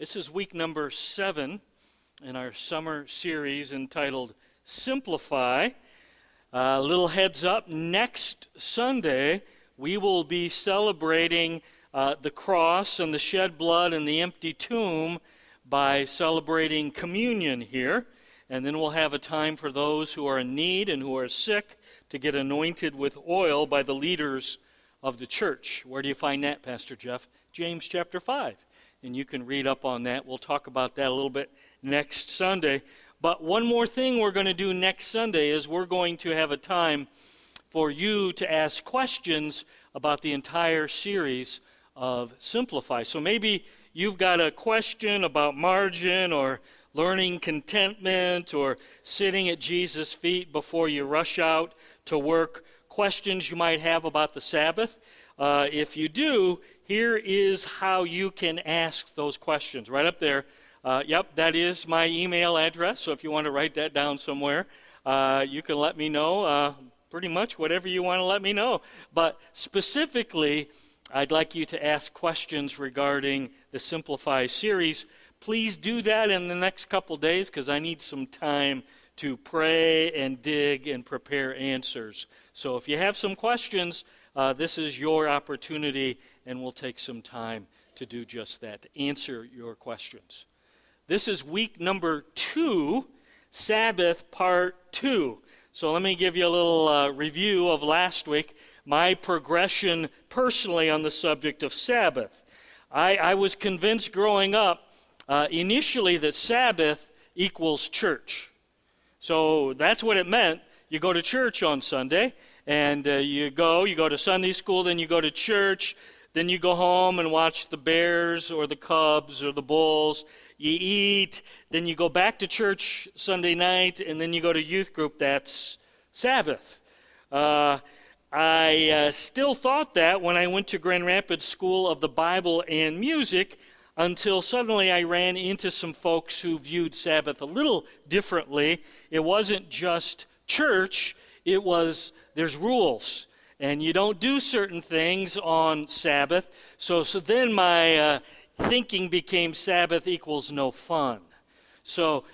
This is week number seven in our summer series entitled Simplify. A uh, little heads up next Sunday, we will be celebrating uh, the cross and the shed blood and the empty tomb by celebrating communion here. And then we'll have a time for those who are in need and who are sick to get anointed with oil by the leaders of the church. Where do you find that, Pastor Jeff? James chapter 5 and you can read up on that. We'll talk about that a little bit next Sunday. But one more thing we're going to do next Sunday is we're going to have a time for you to ask questions about the entire series of Simplify. So maybe you've got a question about margin or learning contentment or sitting at Jesus' feet before you rush out to work, questions you might have about the Sabbath. Uh, if you do, here is how you can ask those questions. Right up there. Uh, yep, that is my email address. So if you want to write that down somewhere, uh, you can let me know uh, pretty much whatever you want to let me know. But specifically, I'd like you to ask questions regarding the Simplify series. Please do that in the next couple days because I need some time to pray and dig and prepare answers. So if you have some questions, uh, this is your opportunity, and we'll take some time to do just that, to answer your questions. This is week number two, Sabbath part two. So let me give you a little uh, review of last week, my progression personally on the subject of Sabbath. I, I was convinced growing up uh, initially that Sabbath equals church. So that's what it meant. You go to church on Sunday, and uh, you go, you go to Sunday school, then you go to church, then you go home and watch the Bears or the Cubs or the Bulls. You eat, then you go back to church Sunday night, and then you go to youth group. That's Sabbath. Uh, I uh, still thought that when I went to Grand Rapids School of the Bible and Music until suddenly I ran into some folks who viewed Sabbath a little differently. It wasn't just church, it was there's rules and you don't do certain things on Sabbath. So, so then my uh, thinking became Sabbath equals no fun. So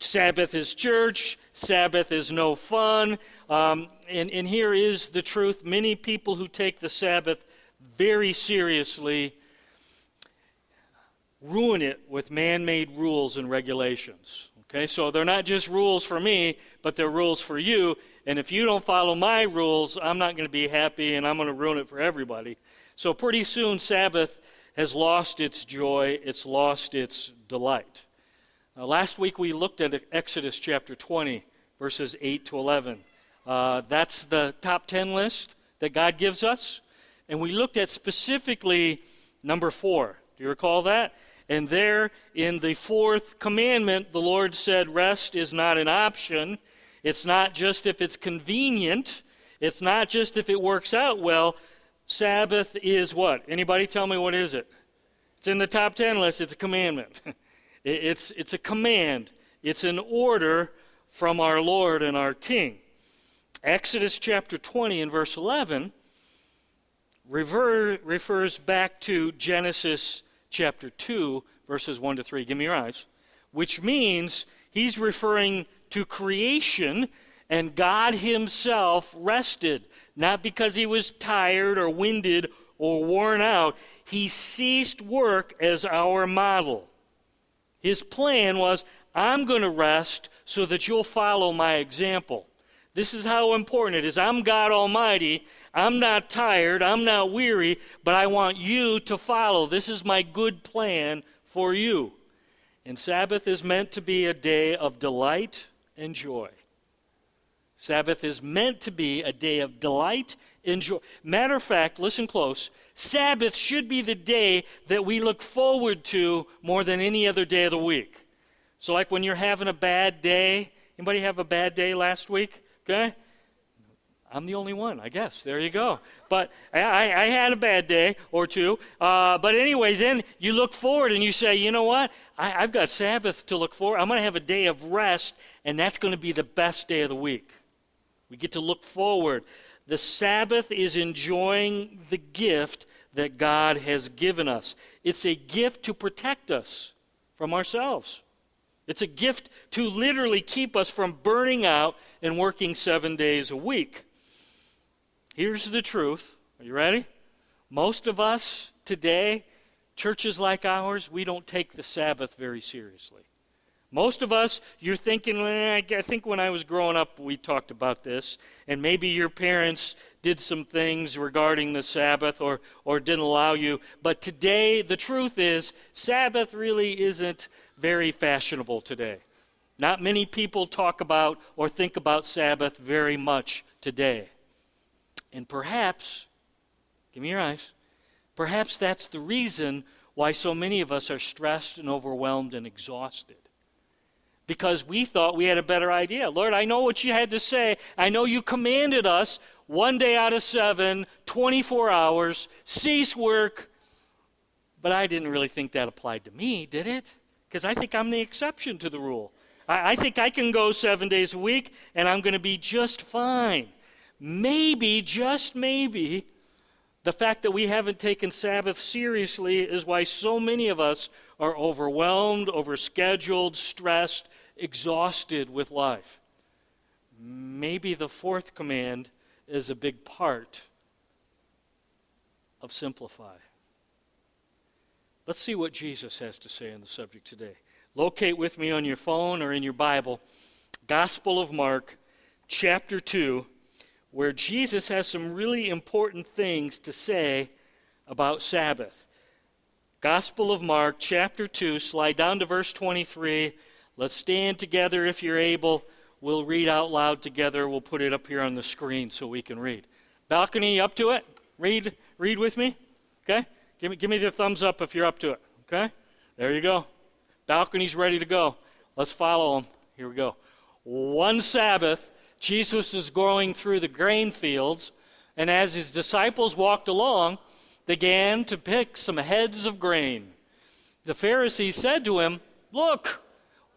Sabbath is church, Sabbath is no fun. Um, and, and here is the truth many people who take the Sabbath very seriously ruin it with man made rules and regulations. Okay, so they're not just rules for me, but they're rules for you. And if you don't follow my rules, I'm not going to be happy and I'm going to ruin it for everybody. So pretty soon, Sabbath has lost its joy, it's lost its delight. Uh, last week we looked at Exodus chapter 20, verses 8 to 11. Uh, that's the top 10 list that God gives us. And we looked at specifically number four. Do you recall that? And there in the fourth commandment, the Lord said, Rest is not an option. It's not just if it's convenient, it's not just if it works out well. Sabbath is what? Anybody tell me what is it? It's in the top 10 list. It's a commandment. it's, it's a command. It's an order from our Lord and our King. Exodus chapter 20 and verse 11 rever, refers back to Genesis chapter 2, verses 1 to 3. Give me your eyes. Which means he's referring to creation, and God himself rested, not because he was tired or winded or worn out. He ceased work as our model. His plan was, I'm going to rest so that you'll follow my example. This is how important it is. I'm God Almighty. I'm not tired. I'm not weary, but I want you to follow. This is my good plan for you. And Sabbath is meant to be a day of delight and joy. Sabbath is meant to be a day of delight and joy. Matter of fact, listen close. Sabbath should be the day that we look forward to more than any other day of the week. So, like when you're having a bad day, anybody have a bad day last week? Okay? I'm the only one, I guess. There you go. But I, I had a bad day or two. Uh, but anyway, then you look forward and you say, you know what? I, have got Sabbath to look forward. I'm going to have a day of rest, and that's going to be the best day of the week. We get to look forward. The Sabbath is enjoying the gift that God has given us. It's a gift to protect us. from ourselves. It's a gift to literally keep us from burning out and working seven days a week. Here's the truth. Are you ready? Most of us today, churches like ours, we don't take the Sabbath very seriously. Most of us, you're thinking, eh, I think when I was growing up, we talked about this, and maybe your parents did some things regarding the Sabbath or, or didn't allow you. But today, the truth is, Sabbath really isn't very fashionable today. Not many people talk about or think about Sabbath very much today. And perhaps, give me your eyes, perhaps that's the reason why so many of us are stressed and overwhelmed and exhausted because we thought we had a better idea. Lord, I know what you had to say. I know you commanded us one day out of seven, 24 hours, cease work. But I didn't really think that applied to me, did it? Because I think I'm the exception to the rule. I, I think I can go seven days a week and I'm going to be just fine. Maybe, just maybe, the fact that we haven't taken Sabbath seriously is why so many of us are overwhelmed, overscheduled, stressed, exhausted with life. Maybe the fourth command is a big part of simplify. Let's see what Jesus has to say on the subject today. Locate with me on your phone or in your Bible Gospel of Mark, chapter 2, where Jesus has some really important things to say about Sabbath. Gospel of Mark, chapter 2, slide down to verse 23. Let's stand together if you're able. We'll read out loud together. We'll put it up here on the screen so we can read. Balcony, up to it? Read, read with me? Okay? Give me, give me the thumbs up if you're up to it. Okay? There you go. Balcony's ready to go. Let's follow them. Here we go. One Sabbath, Jesus is going through the grain fields, and as his disciples walked along, they began to pick some heads of grain. The Pharisees said to him, Look,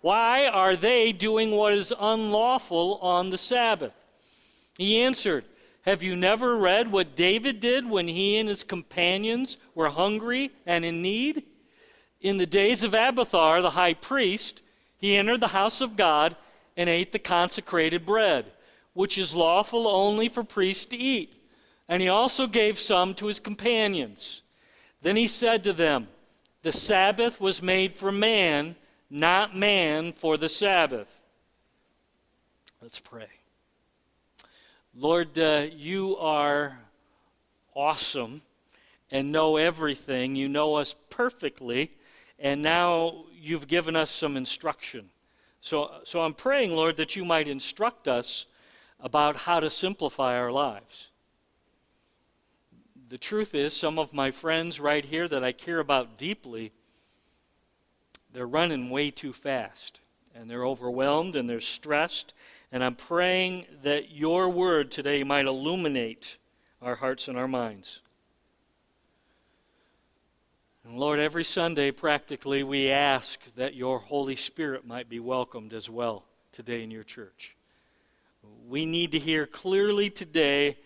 why are they doing what is unlawful on the Sabbath? He answered, Have you never read what David did when he and his companions were hungry and in need? In the days of Abiathar, the high priest, he entered the house of God and ate the consecrated bread, which is lawful only for priests to eat and he also gave some to his companions. Then he said to them, The Sabbath was made for man, not man for the Sabbath. Let's pray. Lord, uh, you are awesome and know everything. You know us perfectly, and now you've given us some instruction. So, so I'm praying, Lord, that you might instruct us about how to simplify our lives the truth is, some of my friends right here that I care about deeply, they're running way too fast. And they're overwhelmed and they're stressed. And I'm praying that your word today might illuminate our hearts and our minds. And Lord, every Sunday, practically, we ask that your Holy Spirit might be welcomed as well today in your church. We need to hear clearly today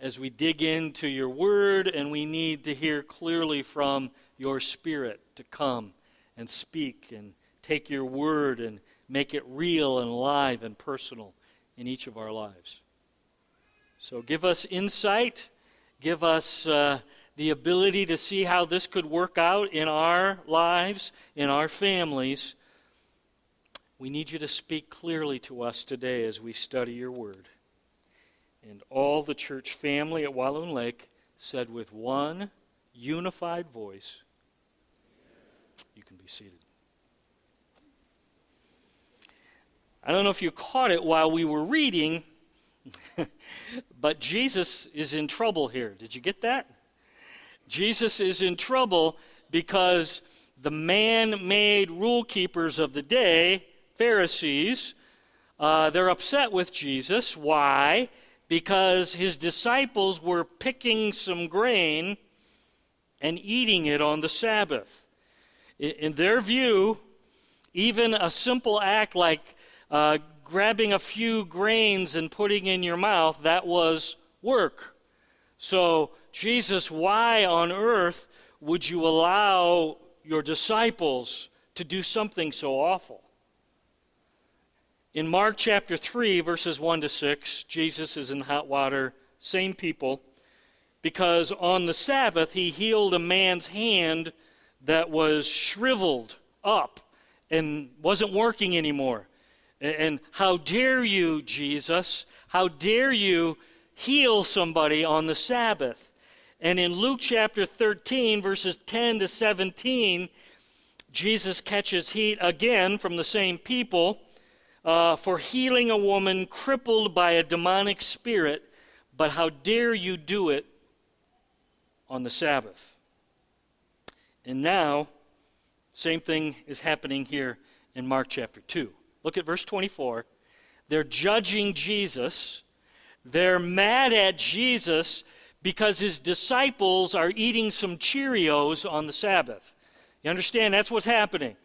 as we dig into your word, and we need to hear clearly from your spirit to come and speak and take your word and make it real and alive and personal in each of our lives. So give us insight, give us uh, the ability to see how this could work out in our lives, in our families. We need you to speak clearly to us today as we study your word. And all the church family at Walloon Lake said with one unified voice, You can be seated. I don't know if you caught it while we were reading, but Jesus is in trouble here. Did you get that? Jesus is in trouble because the man made rule keepers of the day, Pharisees, uh, they're upset with Jesus. Why? because his disciples were picking some grain and eating it on the Sabbath. In their view, even a simple act like uh, grabbing a few grains and putting in your mouth, that was work. So, Jesus, why on earth would you allow your disciples to do something so awful. In Mark chapter 3, verses 1 to 6, Jesus is in hot water, same people, because on the Sabbath he healed a man's hand that was shriveled up and wasn't working anymore. And how dare you, Jesus? How dare you heal somebody on the Sabbath? And in Luke chapter 13, verses 10 to 17, Jesus catches heat again from the same people uh, for healing a woman crippled by a demonic spirit. But how dare you do it on the Sabbath? And now, same thing is happening here in Mark chapter 2. Look at verse 24. They're judging Jesus. They're mad at Jesus because his disciples are eating some Cheerios on the Sabbath. You understand? That's what's happening.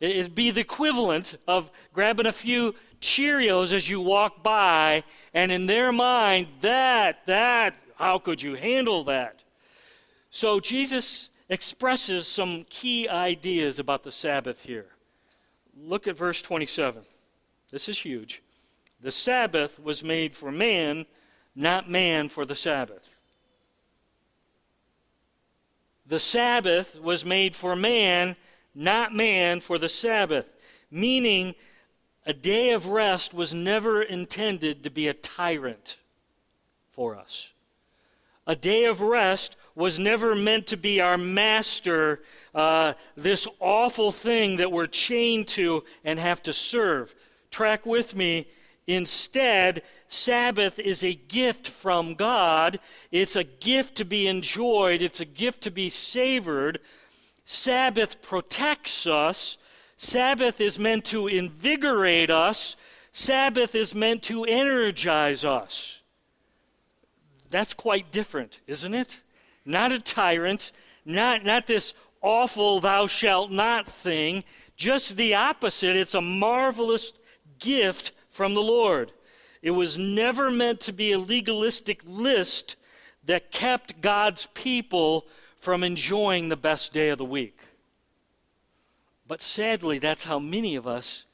It'd be the equivalent of grabbing a few Cheerios as you walk by, and in their mind, that, that, how could you handle that? So Jesus expresses some key ideas about the Sabbath here. Look at verse 27. This is huge. The Sabbath was made for man, not man for the Sabbath. The Sabbath was made for man, not man for the Sabbath. Meaning, a day of rest was never intended to be a tyrant for us. A day of rest was never meant to be our master, uh, this awful thing that we're chained to and have to serve. Track with me. Instead, Sabbath is a gift from God. It's a gift to be enjoyed, it's a gift to be savored. Sabbath protects us. Sabbath is meant to invigorate us. Sabbath is meant to energize us. That's quite different, isn't it? not a tyrant, not, not this awful thou shalt not thing, just the opposite. It's a marvelous gift from the Lord. It was never meant to be a legalistic list that kept God's people from enjoying the best day of the week. But sadly, that's how many of us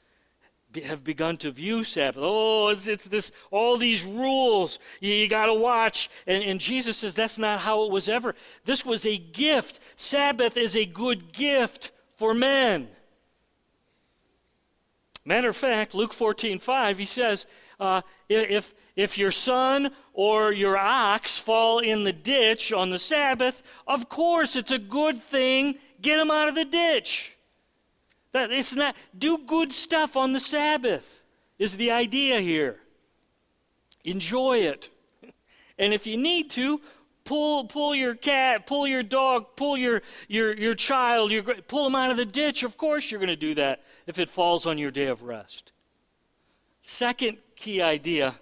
have begun to view Sabbath. Oh, it's, it's this all these rules you, you got to watch, and, and Jesus says that's not how it was ever. This was a gift. Sabbath is a good gift for men. Matter of fact, Luke 14, 5, he says, uh, if, if your son or your ox fall in the ditch on the Sabbath, of course it's a good thing. Get him out of the ditch. That it's not do good stuff on the Sabbath is the idea here. Enjoy it. And if you need to, pull pull your cat, pull your dog, pull your your your child, your, pull them out of the ditch. Of course you're going to do that if it falls on your day of rest. Second key idea,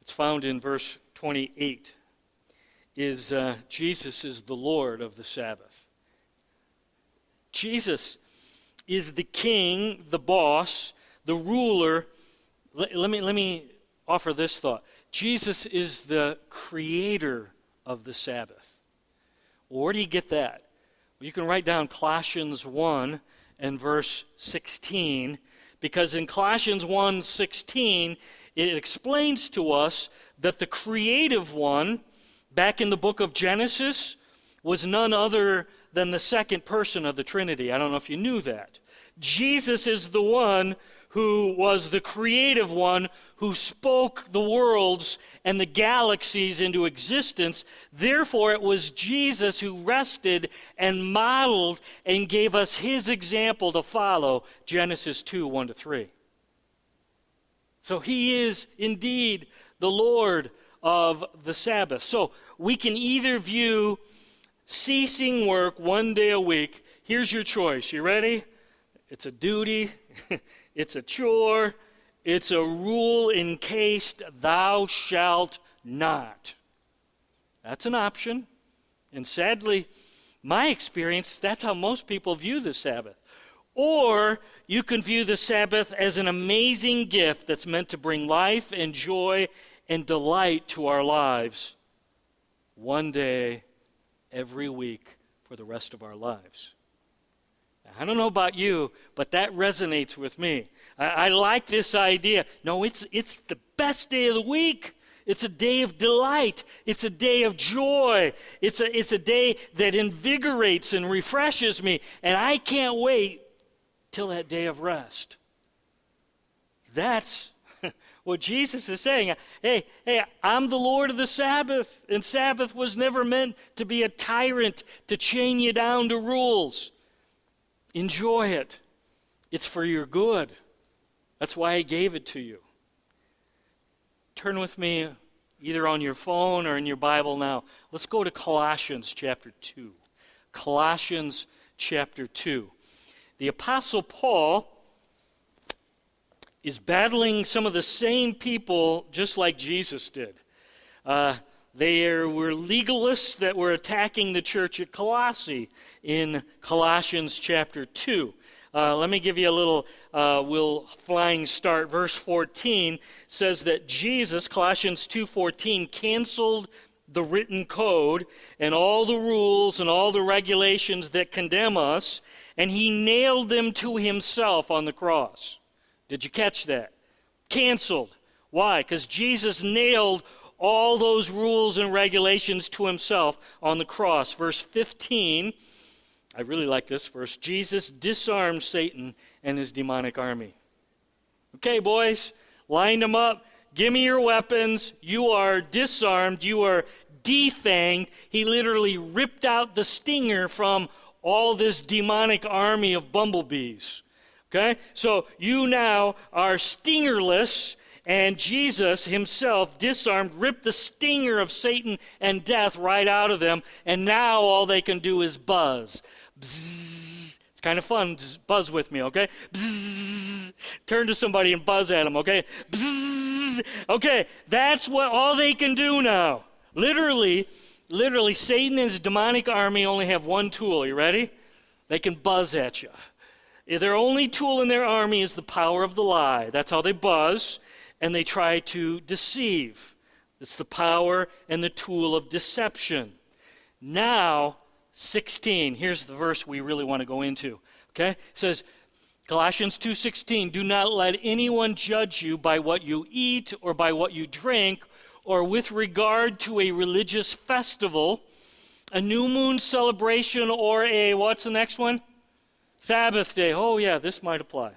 it's found in verse 28, is uh, Jesus is the Lord of the Sabbath. Jesus is the king, the boss, the ruler. Let, let, me, let me offer this thought Jesus is the creator of the Sabbath. Where do you get that? Well, you can write down Colossians 1 and verse 16 because in Colossians 1:16 it explains to us that the creative one back in the book of Genesis was none other than the second person of the Trinity. I don't know if you knew that. Jesus is the one who was the creative one who spoke the worlds and the galaxies into existence. Therefore, it was Jesus who rested and modeled and gave us his example to follow Genesis 2 1 to 3. So he is indeed the Lord of the Sabbath. So we can either view ceasing work one day a week. Here's your choice. You ready? It's a duty, it's a chore, it's a rule encased, thou shalt not. That's an option. And sadly, my experience, that's how most people view the Sabbath. Or you can view the Sabbath as an amazing gift that's meant to bring life and joy and delight to our lives one day every week for the rest of our lives. I don't know about you, but that resonates with me. I, I like this idea. No, it's, it's the best day of the week. It's a day of delight. It's a day of joy. It's a, it's a day that invigorates and refreshes me. And I can't wait till that day of rest. That's what Jesus is saying. Hey, hey, I'm the Lord of the Sabbath. And Sabbath was never meant to be a tyrant to chain you down to rules. Enjoy it. It's for your good. That's why I gave it to you. Turn with me either on your phone or in your Bible now. Let's go to Colossians chapter 2. Colossians chapter 2. The Apostle Paul is battling some of the same people just like Jesus did. Uh, they were legalists that were attacking the church at Colossae in Colossians chapter 2. Uh, let me give you a little uh, will flying start. Verse 14 says that Jesus, Colossians 2:14, canceled the written code and all the rules and all the regulations that condemn us, and he nailed them to himself on the cross. Did you catch that? Canceled. Why? Because Jesus nailed all those rules and regulations to himself on the cross. Verse 15 I really like this verse. Jesus disarmed Satan and his demonic army. Okay, boys, line them up. Give me your weapons. You are disarmed. You are defanged. He literally ripped out the stinger from all this demonic army of bumblebees. Okay? So you now are stingerless, and Jesus himself disarmed, ripped the stinger of Satan and death right out of them, and now all they can do is buzz. Bzzz. It's kind of fun. Just buzz with me, okay? Bzzz. Turn to somebody and buzz at them, okay? Bzzz. Okay, that's what all they can do now. Literally, literally, Satan and his demonic army only have one tool. You ready? They can buzz at you. Their only tool in their army is the power of the lie. That's how they buzz, and they try to deceive. It's the power and the tool of deception. Now, 16. Here's the verse we really want to go into. Okay? It says, Colossians 2:16, "Do not let anyone judge you by what you eat or by what you drink or with regard to a religious festival, a new moon celebration or a what's the next one? Sabbath day. Oh yeah, this might apply.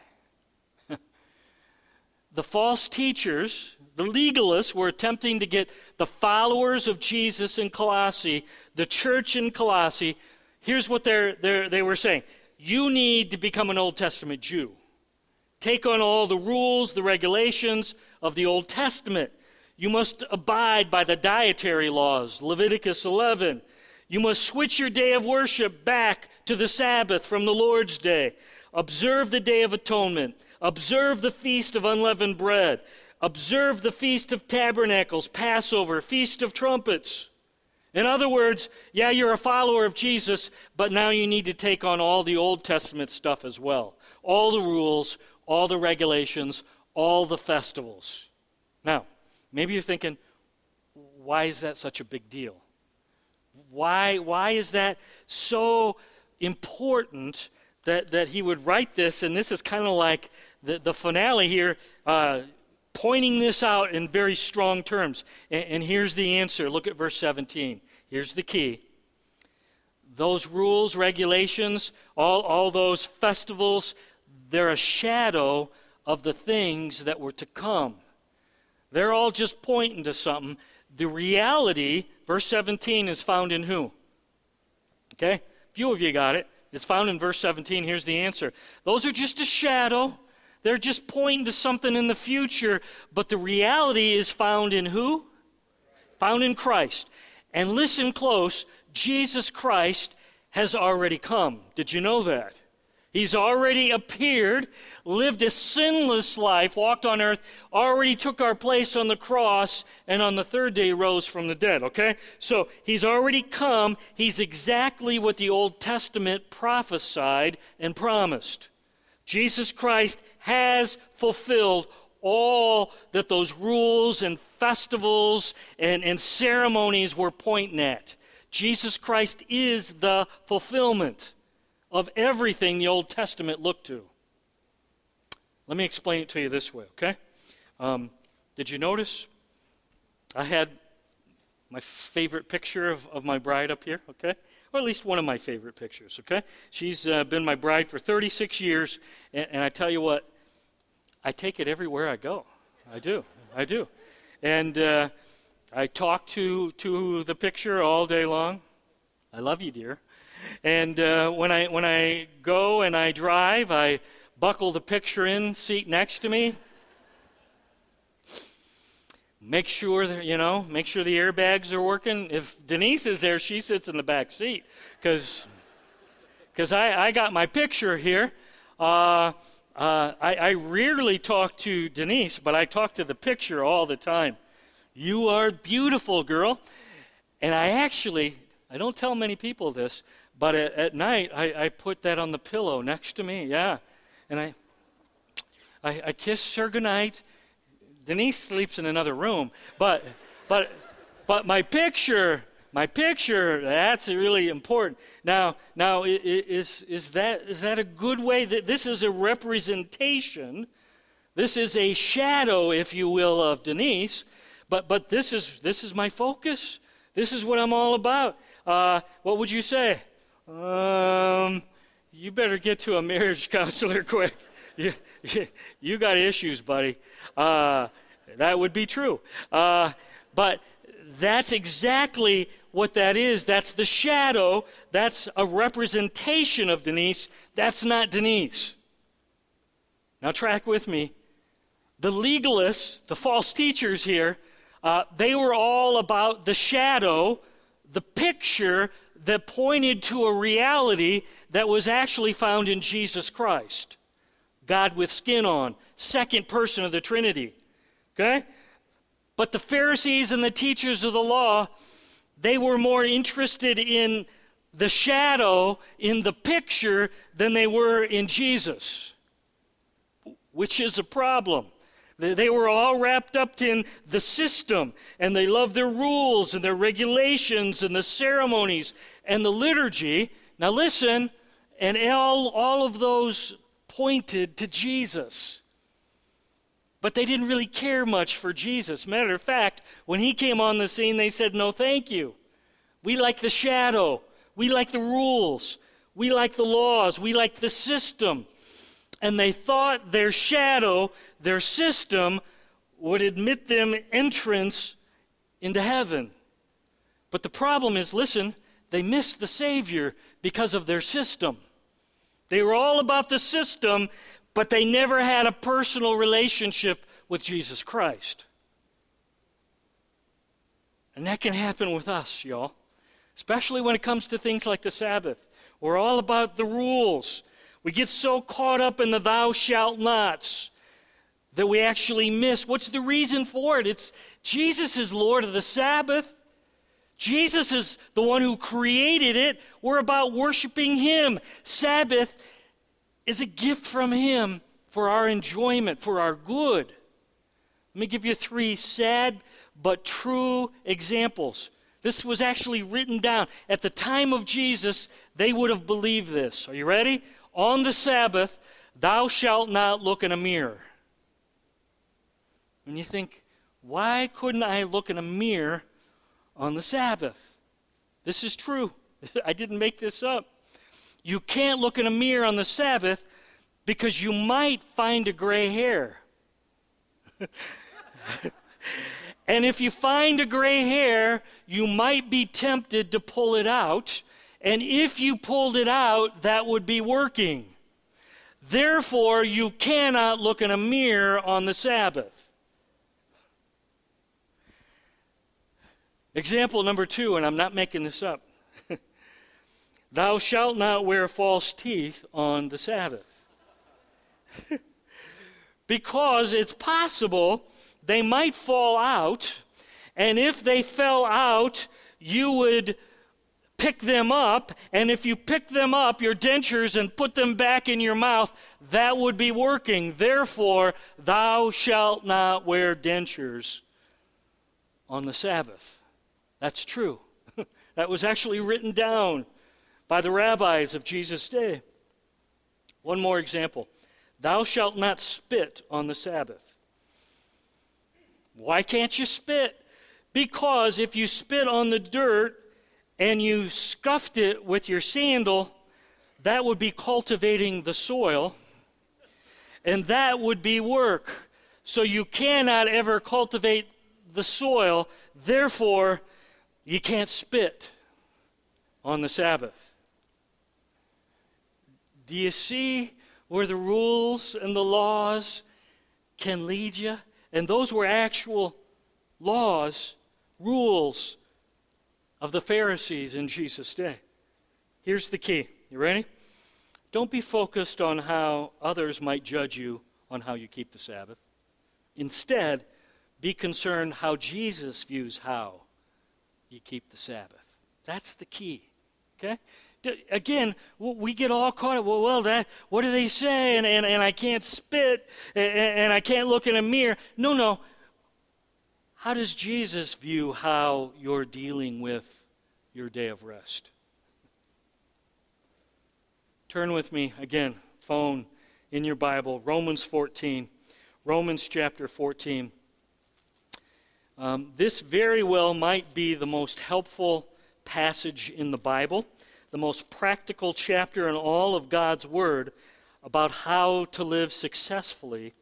The false teachers the legalists were attempting to get the followers of Jesus in Colossae, the church in Colossae. Here's what they're, they're, they were saying You need to become an Old Testament Jew. Take on all the rules, the regulations of the Old Testament. You must abide by the dietary laws, Leviticus 11. You must switch your day of worship back to the Sabbath from the Lord's day. Observe the Day of Atonement. Observe the Feast of Unleavened Bread. Observe the Feast of Tabernacles, Passover, Feast of Trumpets. In other words, yeah, you're a follower of Jesus, but now you need to take on all the Old Testament stuff as well. All the rules, all the regulations, all the festivals. Now, maybe you're thinking, why is that such a big deal? Why, why is that so important that, that he would write this? And this is kind of like the, the finale here. Uh, pointing this out in very strong terms. And, and here's the answer. Look at verse 17. Here's the key. Those rules, regulations, all, all those festivals, they're a shadow of the things that were to come. They're all just pointing to something. The reality, verse 17, is found in who? Okay? Few of you got it. It's found in verse 17. Here's the answer. Those are just a shadow. They're just pointing to something in the future, but the reality is found in who? Found in Christ. And listen close Jesus Christ has already come. Did you know that? He's already appeared, lived a sinless life, walked on earth, already took our place on the cross, and on the third day rose from the dead, okay? So he's already come. He's exactly what the Old Testament prophesied and promised. Jesus Christ has fulfilled all that those rules and festivals and, and ceremonies were pointing at. Jesus Christ is the fulfillment. Of everything the Old Testament looked to. Let me explain it to you this way, okay? Um, did you notice? I had my favorite picture of, of my bride up here, okay? Or at least one of my favorite pictures, okay? She's uh, been my bride for 36 years, and, and I tell you what, I take it everywhere I go. I do. I do. And uh, I talk to, to the picture all day long. I love you, dear. And uh, when, I, when I go and I drive, I buckle the picture in seat next to me. Make sure that, you know, make sure the airbags are working. If Denise is there, she sits in the back seat because I, I got my picture here. Uh, uh, I, I rarely talk to Denise, but I talk to the picture all the time. You are beautiful, girl. And I actually, I don't tell many people this, but at, at night I, I, put that on the pillow next to me, yeah. And I, I, I kiss her goodnight. Denise sleeps in another room, but, but, but my picture, my picture, that's really important. Now, now is, is, that, is that a good way? That This is a representation. This is a shadow, if you will, of Denise. But, but this, is, this is my focus. This is what I'm all about. Uh, what would you say? Um, you better get to a marriage counselor quick. You, you, got issues, buddy. Uh, that would be true. Uh, but that's exactly what that is. That's the shadow. That's a representation of Denise. That's not Denise. Now, track with me. The legalists, the false teachers here, uh, they were all about the shadow, the picture that pointed to a reality that was actually found in Jesus Christ. God with skin on, second person of the Trinity. Okay? But the Pharisees and the teachers of the law, they were more interested in the shadow, in the picture, than they were in Jesus, which is a problem. They were all wrapped up in the system, and they loved their rules and their regulations and the ceremonies and the liturgy. Now, listen, and all, all of those pointed to Jesus. But they didn't really care much for Jesus. Matter of fact, when he came on the scene, they said, No, thank you. We like the shadow, we like the rules, we like the laws, we like the system and they thought their shadow, their system, would admit them entrance into heaven. But the problem is listen, they missed the Savior because of their system. They were all about the system, but they never had a personal relationship with Jesus Christ. And that can happen with us, y'all, especially when it comes to things like the Sabbath. We're all about the rules. We get so caught up in the thou shalt nots that we actually miss. What's the reason for it? It's Jesus is Lord of the Sabbath. Jesus is the one who created it. We're about worshiping Him. Sabbath is a gift from Him for our enjoyment, for our good. Let me give you three sad but true examples. This was actually written down. At the time of Jesus, they would have believed this. Are you ready? On the Sabbath, thou shalt not look in a mirror. And you think, why couldn't I look in a mirror on the Sabbath? This is true. I didn't make this up. You can't look in a mirror on the Sabbath because you might find a gray hair. and if you find a gray hair, you might be tempted to pull it out and if you pulled it out, that would be working. Therefore, you cannot look in a mirror on the Sabbath. Example number two, and I'm not making this up. Thou shalt not wear false teeth on the Sabbath. because it's possible they might fall out, and if they fell out, you would pick them up, and if you pick them up, your dentures, and put them back in your mouth, that would be working. Therefore, thou shalt not wear dentures on the Sabbath. That's true. that was actually written down by the rabbis of Jesus' day. One more example Thou shalt not spit on the Sabbath. Why can't you spit? Because if you spit on the dirt and you scuffed it with your sandal, that would be cultivating the soil, and that would be work. So you cannot ever cultivate the soil, therefore, you can't spit on the Sabbath. Do you see where the rules and the laws can lead you? And those were actual laws, rules of the Pharisees in Jesus' day. Here's the key. You ready? Don't be focused on how others might judge you on how you keep the Sabbath. Instead, be concerned how Jesus views how you keep the Sabbath. That's the key. Okay? Again, we get all caught up. Well, well that, what do they say? And, and, and I can't spit and, and I can't look in a mirror. No, no. How does Jesus view how you're dealing with your day of rest? Turn with me again, phone in your Bible, Romans 14. Romans chapter 14. Um, this very well might be the most helpful passage in the Bible, the most practical chapter in all of God's Word about how to live successfully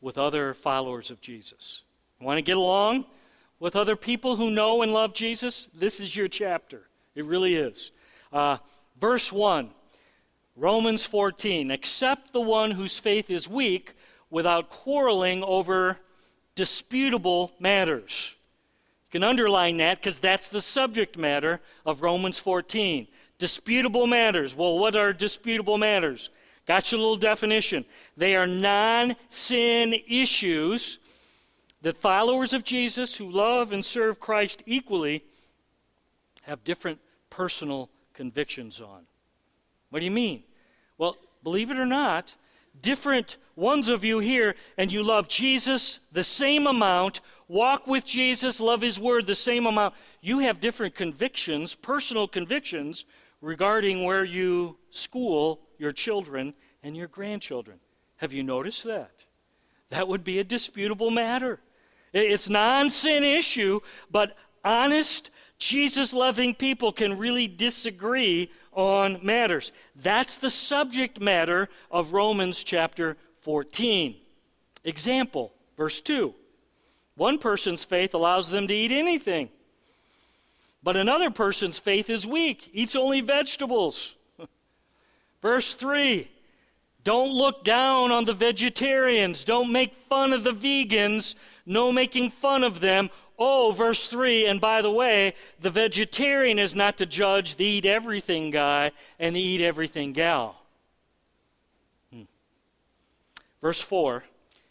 with other followers of Jesus. Want to get along with other people who know and love Jesus? This is your chapter. It really is. Uh, verse 1 Romans 14, accept the one whose faith is weak without quarreling over disputable matters. You can underline that because that's the subject matter of Romans 14. Disputable matters. Well, what are disputable matters? Got your little definition. They are non sin issues that followers of Jesus who love and serve Christ equally have different personal convictions on. What do you mean? Well, believe it or not, different ones of you here, and you love Jesus the same amount, walk with Jesus, love His Word the same amount. You have different convictions, personal convictions, regarding where you school your children and your grandchildren. Have you noticed that? That would be a disputable matter. It's non sin issue, but honest, Jesus loving people can really disagree on matters. That's the subject matter of Romans chapter 14. Example, verse 2. One person's faith allows them to eat anything, but another person's faith is weak, eats only vegetables. verse 3. Don't look down on the vegetarians. Don't make fun of the vegans. No making fun of them. Oh, verse 3, and by the way, the vegetarian is not to judge the eat everything guy and the eat everything gal. Hmm. Verse 4,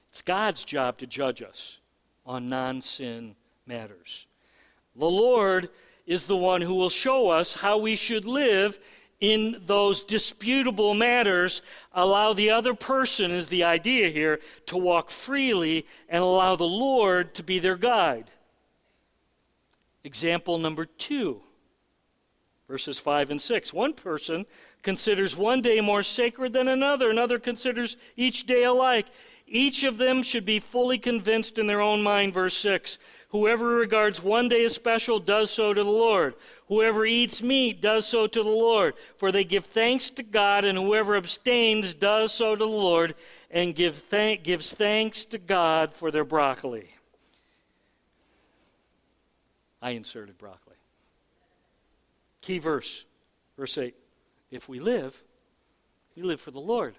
it's God's job to judge us on non sin matters. The Lord is the one who will show us how we should live in those disputable matters, allow the other person, is the idea here, to walk freely and allow the Lord to be their guide. Example number two, verses 5 and 6. One person considers one day more sacred than another, another considers each day alike. Each of them should be fully convinced in their own mind, verse 6. Whoever regards one day as special does so to the Lord. Whoever eats meat does so to the Lord, for they give thanks to God, and whoever abstains does so to the Lord and give thank, gives thanks to God for their broccoli. I inserted broccoli. Key verse, verse 8. If we live, we live for the Lord.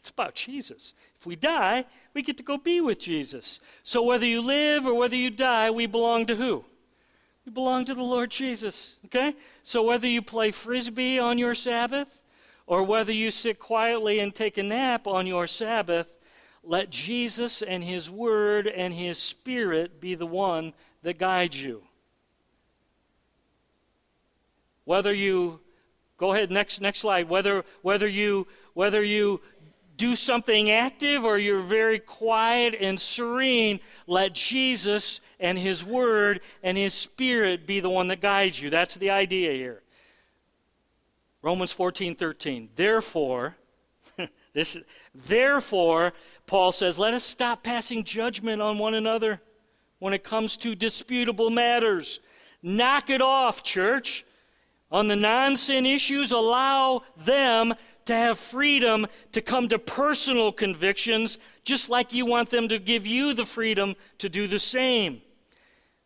It's about Jesus. If we die, we get to go be with Jesus. So whether you live or whether you die, we belong to who? We belong to the Lord Jesus. Okay? So whether you play frisbee on your Sabbath or whether you sit quietly and take a nap on your Sabbath, let Jesus and His Word and His Spirit be the one that guides you. whether you go ahead next next slide whether whether you whether you do something active or you're very quiet and serene let jesus and his word and his spirit be the one that guides you that's the idea here Romans 14, 13. Therefore, this, therefore, Paul says, let us stop passing judgment on one another when it comes to disputable matters. Knock it off, church. On the non sin issues, allow them to have freedom to come to personal convictions, just like you want them to give you the freedom to do the same.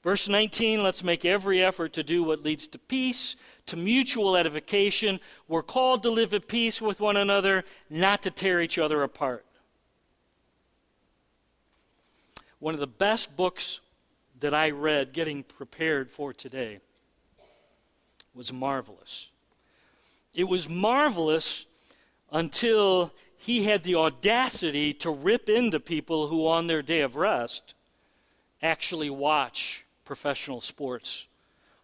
Verse 19, let's make every effort to do what leads to peace, to mutual edification. We're called to live at peace with one another, not to tear each other apart. One of the best books that I read getting prepared for today was marvelous. It was marvelous until he had the audacity to rip into people who, on their day of rest, actually watch professional sports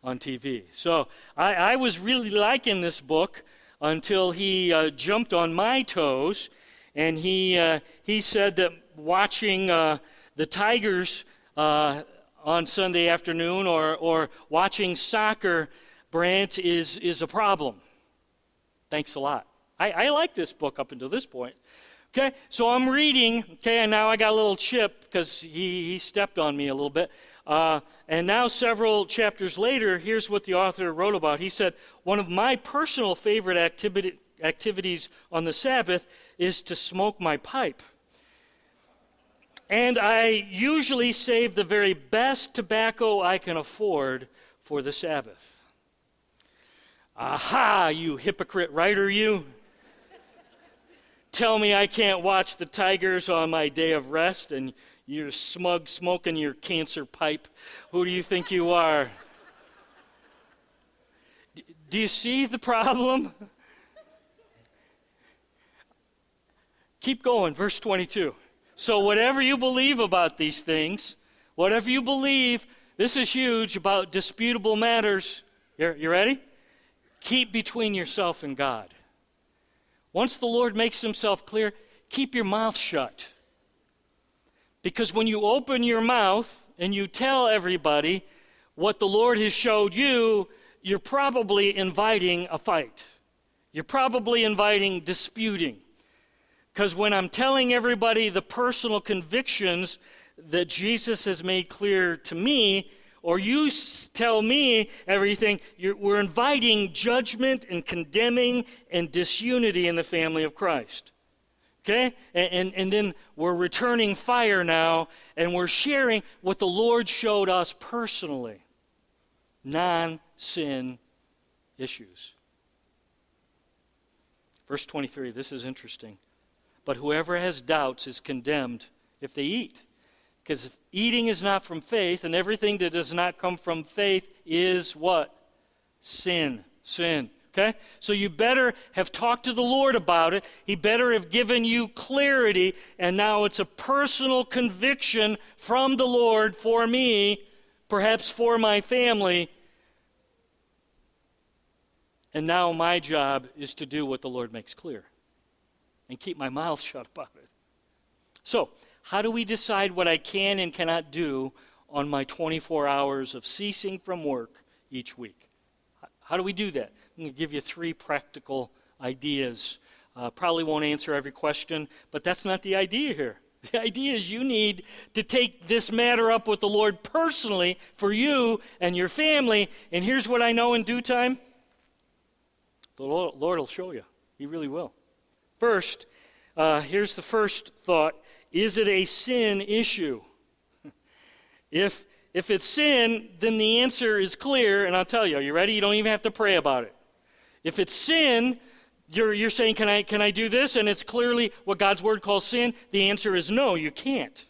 on TV. So I, I was really liking this book until he uh, jumped on my toes and he, uh, he said that watching uh, the Tigers uh, on Sunday afternoon or, or watching soccer, Brant, is, is a problem. Thanks a lot. I, I like this book up until this point. Okay, so I'm reading, okay, and now I got a little chip because he, he stepped on me a little bit. Uh, and now, several chapters later, here's what the author wrote about. He said, One of my personal favorite activity, activities on the Sabbath is to smoke my pipe. And I usually save the very best tobacco I can afford for the Sabbath. Aha, you hypocrite writer, you. Tell me I can't watch the Tigers on my day of rest and you're smug smoking your cancer pipe. Who do you think you are? Do you see the problem? Keep going, verse 22. So, whatever you believe about these things, whatever you believe, this is huge about disputable matters. You, you ready? Keep between yourself and God. Once the Lord makes himself clear, keep your mouth shut. Because when you open your mouth and you tell everybody what the Lord has showed you, you're probably inviting a fight. You're probably inviting disputing. Because when I'm telling everybody the personal convictions that Jesus has made clear to me, or you tell me everything, we're inviting judgment and condemning and disunity in the family of Christ. Okay? And, and, and, then we're returning fire now, and we're sharing what the Lord showed us personally non sin issues. Verse 23, this is interesting. But whoever has doubts is condemned if they eat. Because eating is not from faith, and everything that does not come from faith is what? Sin. Sin. Okay? So you better have talked to the Lord about it. He better have given you clarity, and now it's a personal conviction from the Lord for me, perhaps for my family. And now my job is to do what the Lord makes clear and keep my mouth shut about it. So, how do we decide what I can and cannot do on my 24 hours of ceasing from work each week? How do we do that? I'm going to give you three practical ideas. Uh, probably won't answer every question, but that's not the idea here. The idea is you need to take this matter up with the Lord personally for you and your family. And here's what I know in due time the Lord will show you. He really will. First, uh, here's the first thought Is it a sin issue? if, if it's sin, then the answer is clear, and I'll tell you. Are you ready? You don't even have to pray about it. If it's sin, you're, you're saying, can I, can I do this? And it's clearly what God's word calls sin. The answer is no, you can't.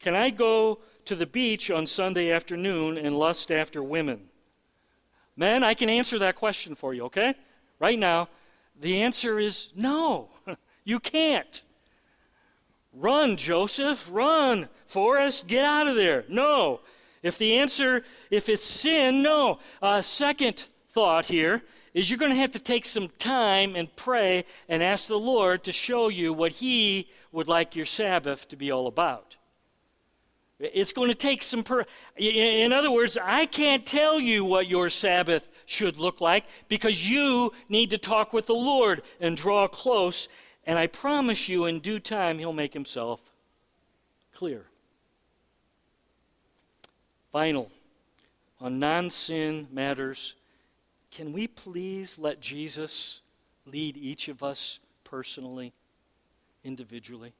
Can I go to the beach on Sunday afternoon and lust after women? Men, I can answer that question for you, okay? Right now, the answer is no, you can't. Run, Joseph, run. Forrest, get out of there. No. If the answer, if it's sin, no. Uh, second thought here is you're going to have to take some time and pray and ask the Lord to show you what He would like your Sabbath to be all about. It's going to take some. In other words, I can't tell you what your Sabbath should look like because you need to talk with the Lord and draw close. And I promise you, in due time, He'll make Himself clear. Final, on non sin matters, can we please let Jesus lead each of us personally, individually?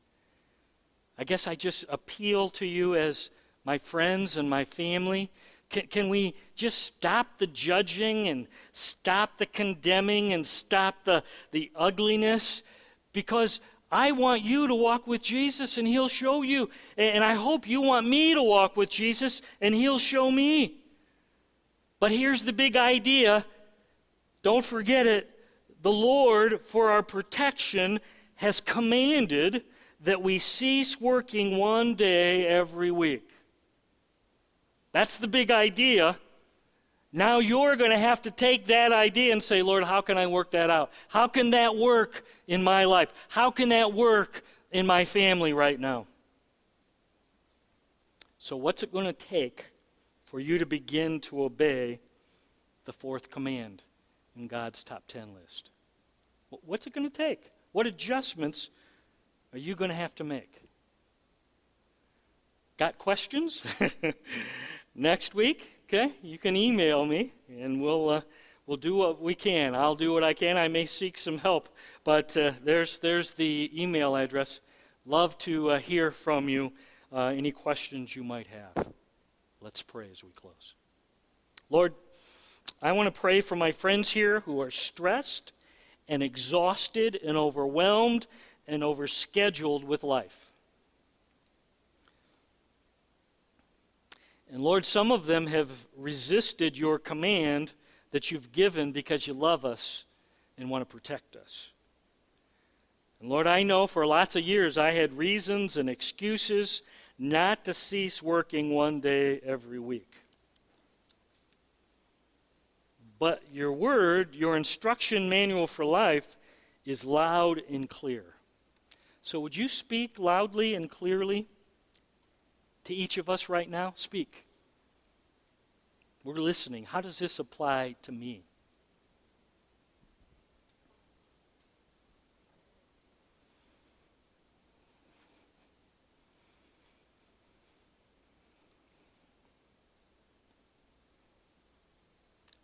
I guess I just appeal to you as my friends and my family. Can, can, we just stop the judging and stop the condemning and stop the, the ugliness? Because I want you to walk with Jesus and He'll show you. And I hope you want me to walk with Jesus and He'll show me. But here's the big idea don't forget it. The Lord, for our protection, has commanded that we cease working one day every week. That's the big idea. Now you're going to have to take that idea and say, Lord, how can I work that out? How can that work in my life? How can that work in my family right now? So, what's it going to take for you to begin to obey the fourth command in God's top 10 list? What's it going to take? What adjustments are you going to have to make? Got questions? Next week, okay, you can email me and we'll, uh, we'll do what we can. I'll do what I can. I may seek some help, but uh, there's, there's the email address. Love to uh, hear from you uh, any questions you might have. Let's pray as we close. Lord, I want to pray for my friends here who are stressed and exhausted and overwhelmed and overscheduled with life. And Lord, some of them have resisted your command that you've given because you love us and want to protect us. And Lord, I know for lots of years I had reasons and excuses not to cease working one day every week. But your word, your instruction manual for life, is loud and clear. So, would you speak loudly and clearly to each of us right now? Speak. We're listening. How does this apply to me?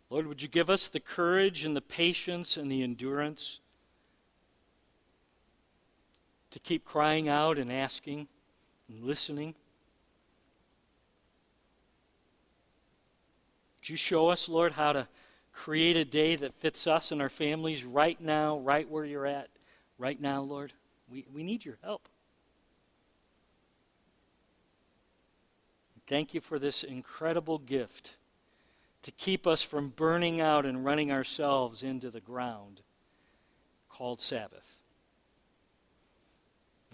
Lord, would you give us the courage and the patience and the endurance to keep crying out and asking and listening? Would you show us, Lord, how to create a day that fits us and our families right now, right where you're at, right now, Lord? We, we need your help. Thank you for this incredible gift to keep us from burning out and running ourselves into the ground called Sabbath.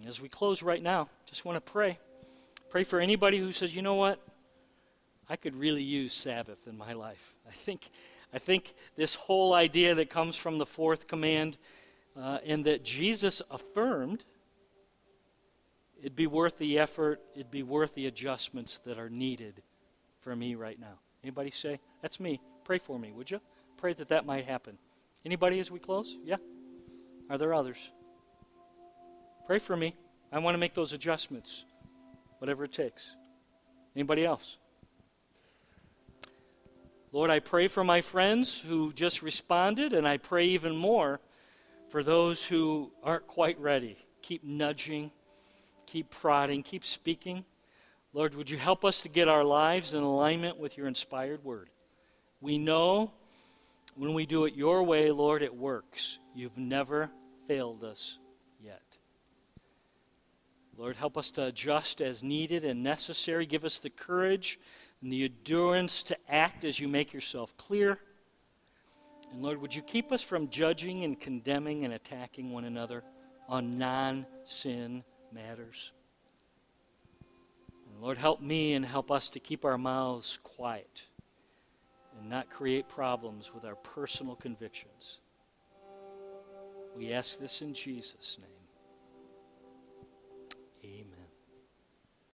As we close right now, just want to pray. Pray for anybody who says, you know what? I could really use Sabbath in my life. I think, I think this whole idea that comes from the fourth command uh, and that Jesus affirmed, it'd be worth the effort, it'd be worth the adjustments that are needed for me right now. Anybody say, that's me. Pray for me, would you? Pray that that might happen. Anybody as we close? Yeah? Are there others? Pray for me. I want to make those adjustments, whatever it takes. Anybody else? Lord, I pray for my friends who just responded, and I pray even more for those who aren't quite ready. Keep nudging, keep prodding, keep speaking. Lord, would you help us to get our lives in alignment with your inspired word? We know when we do it your way, Lord, it works. You've never failed us yet. Lord, help us to adjust as needed and necessary. Give us the courage and the endurance to act as you make yourself clear. And Lord, would you keep us from judging and condemning and attacking one another on non sin matters? And Lord, help me and help us to keep our mouths quiet and not create problems with our personal convictions. We ask this in Jesus' name.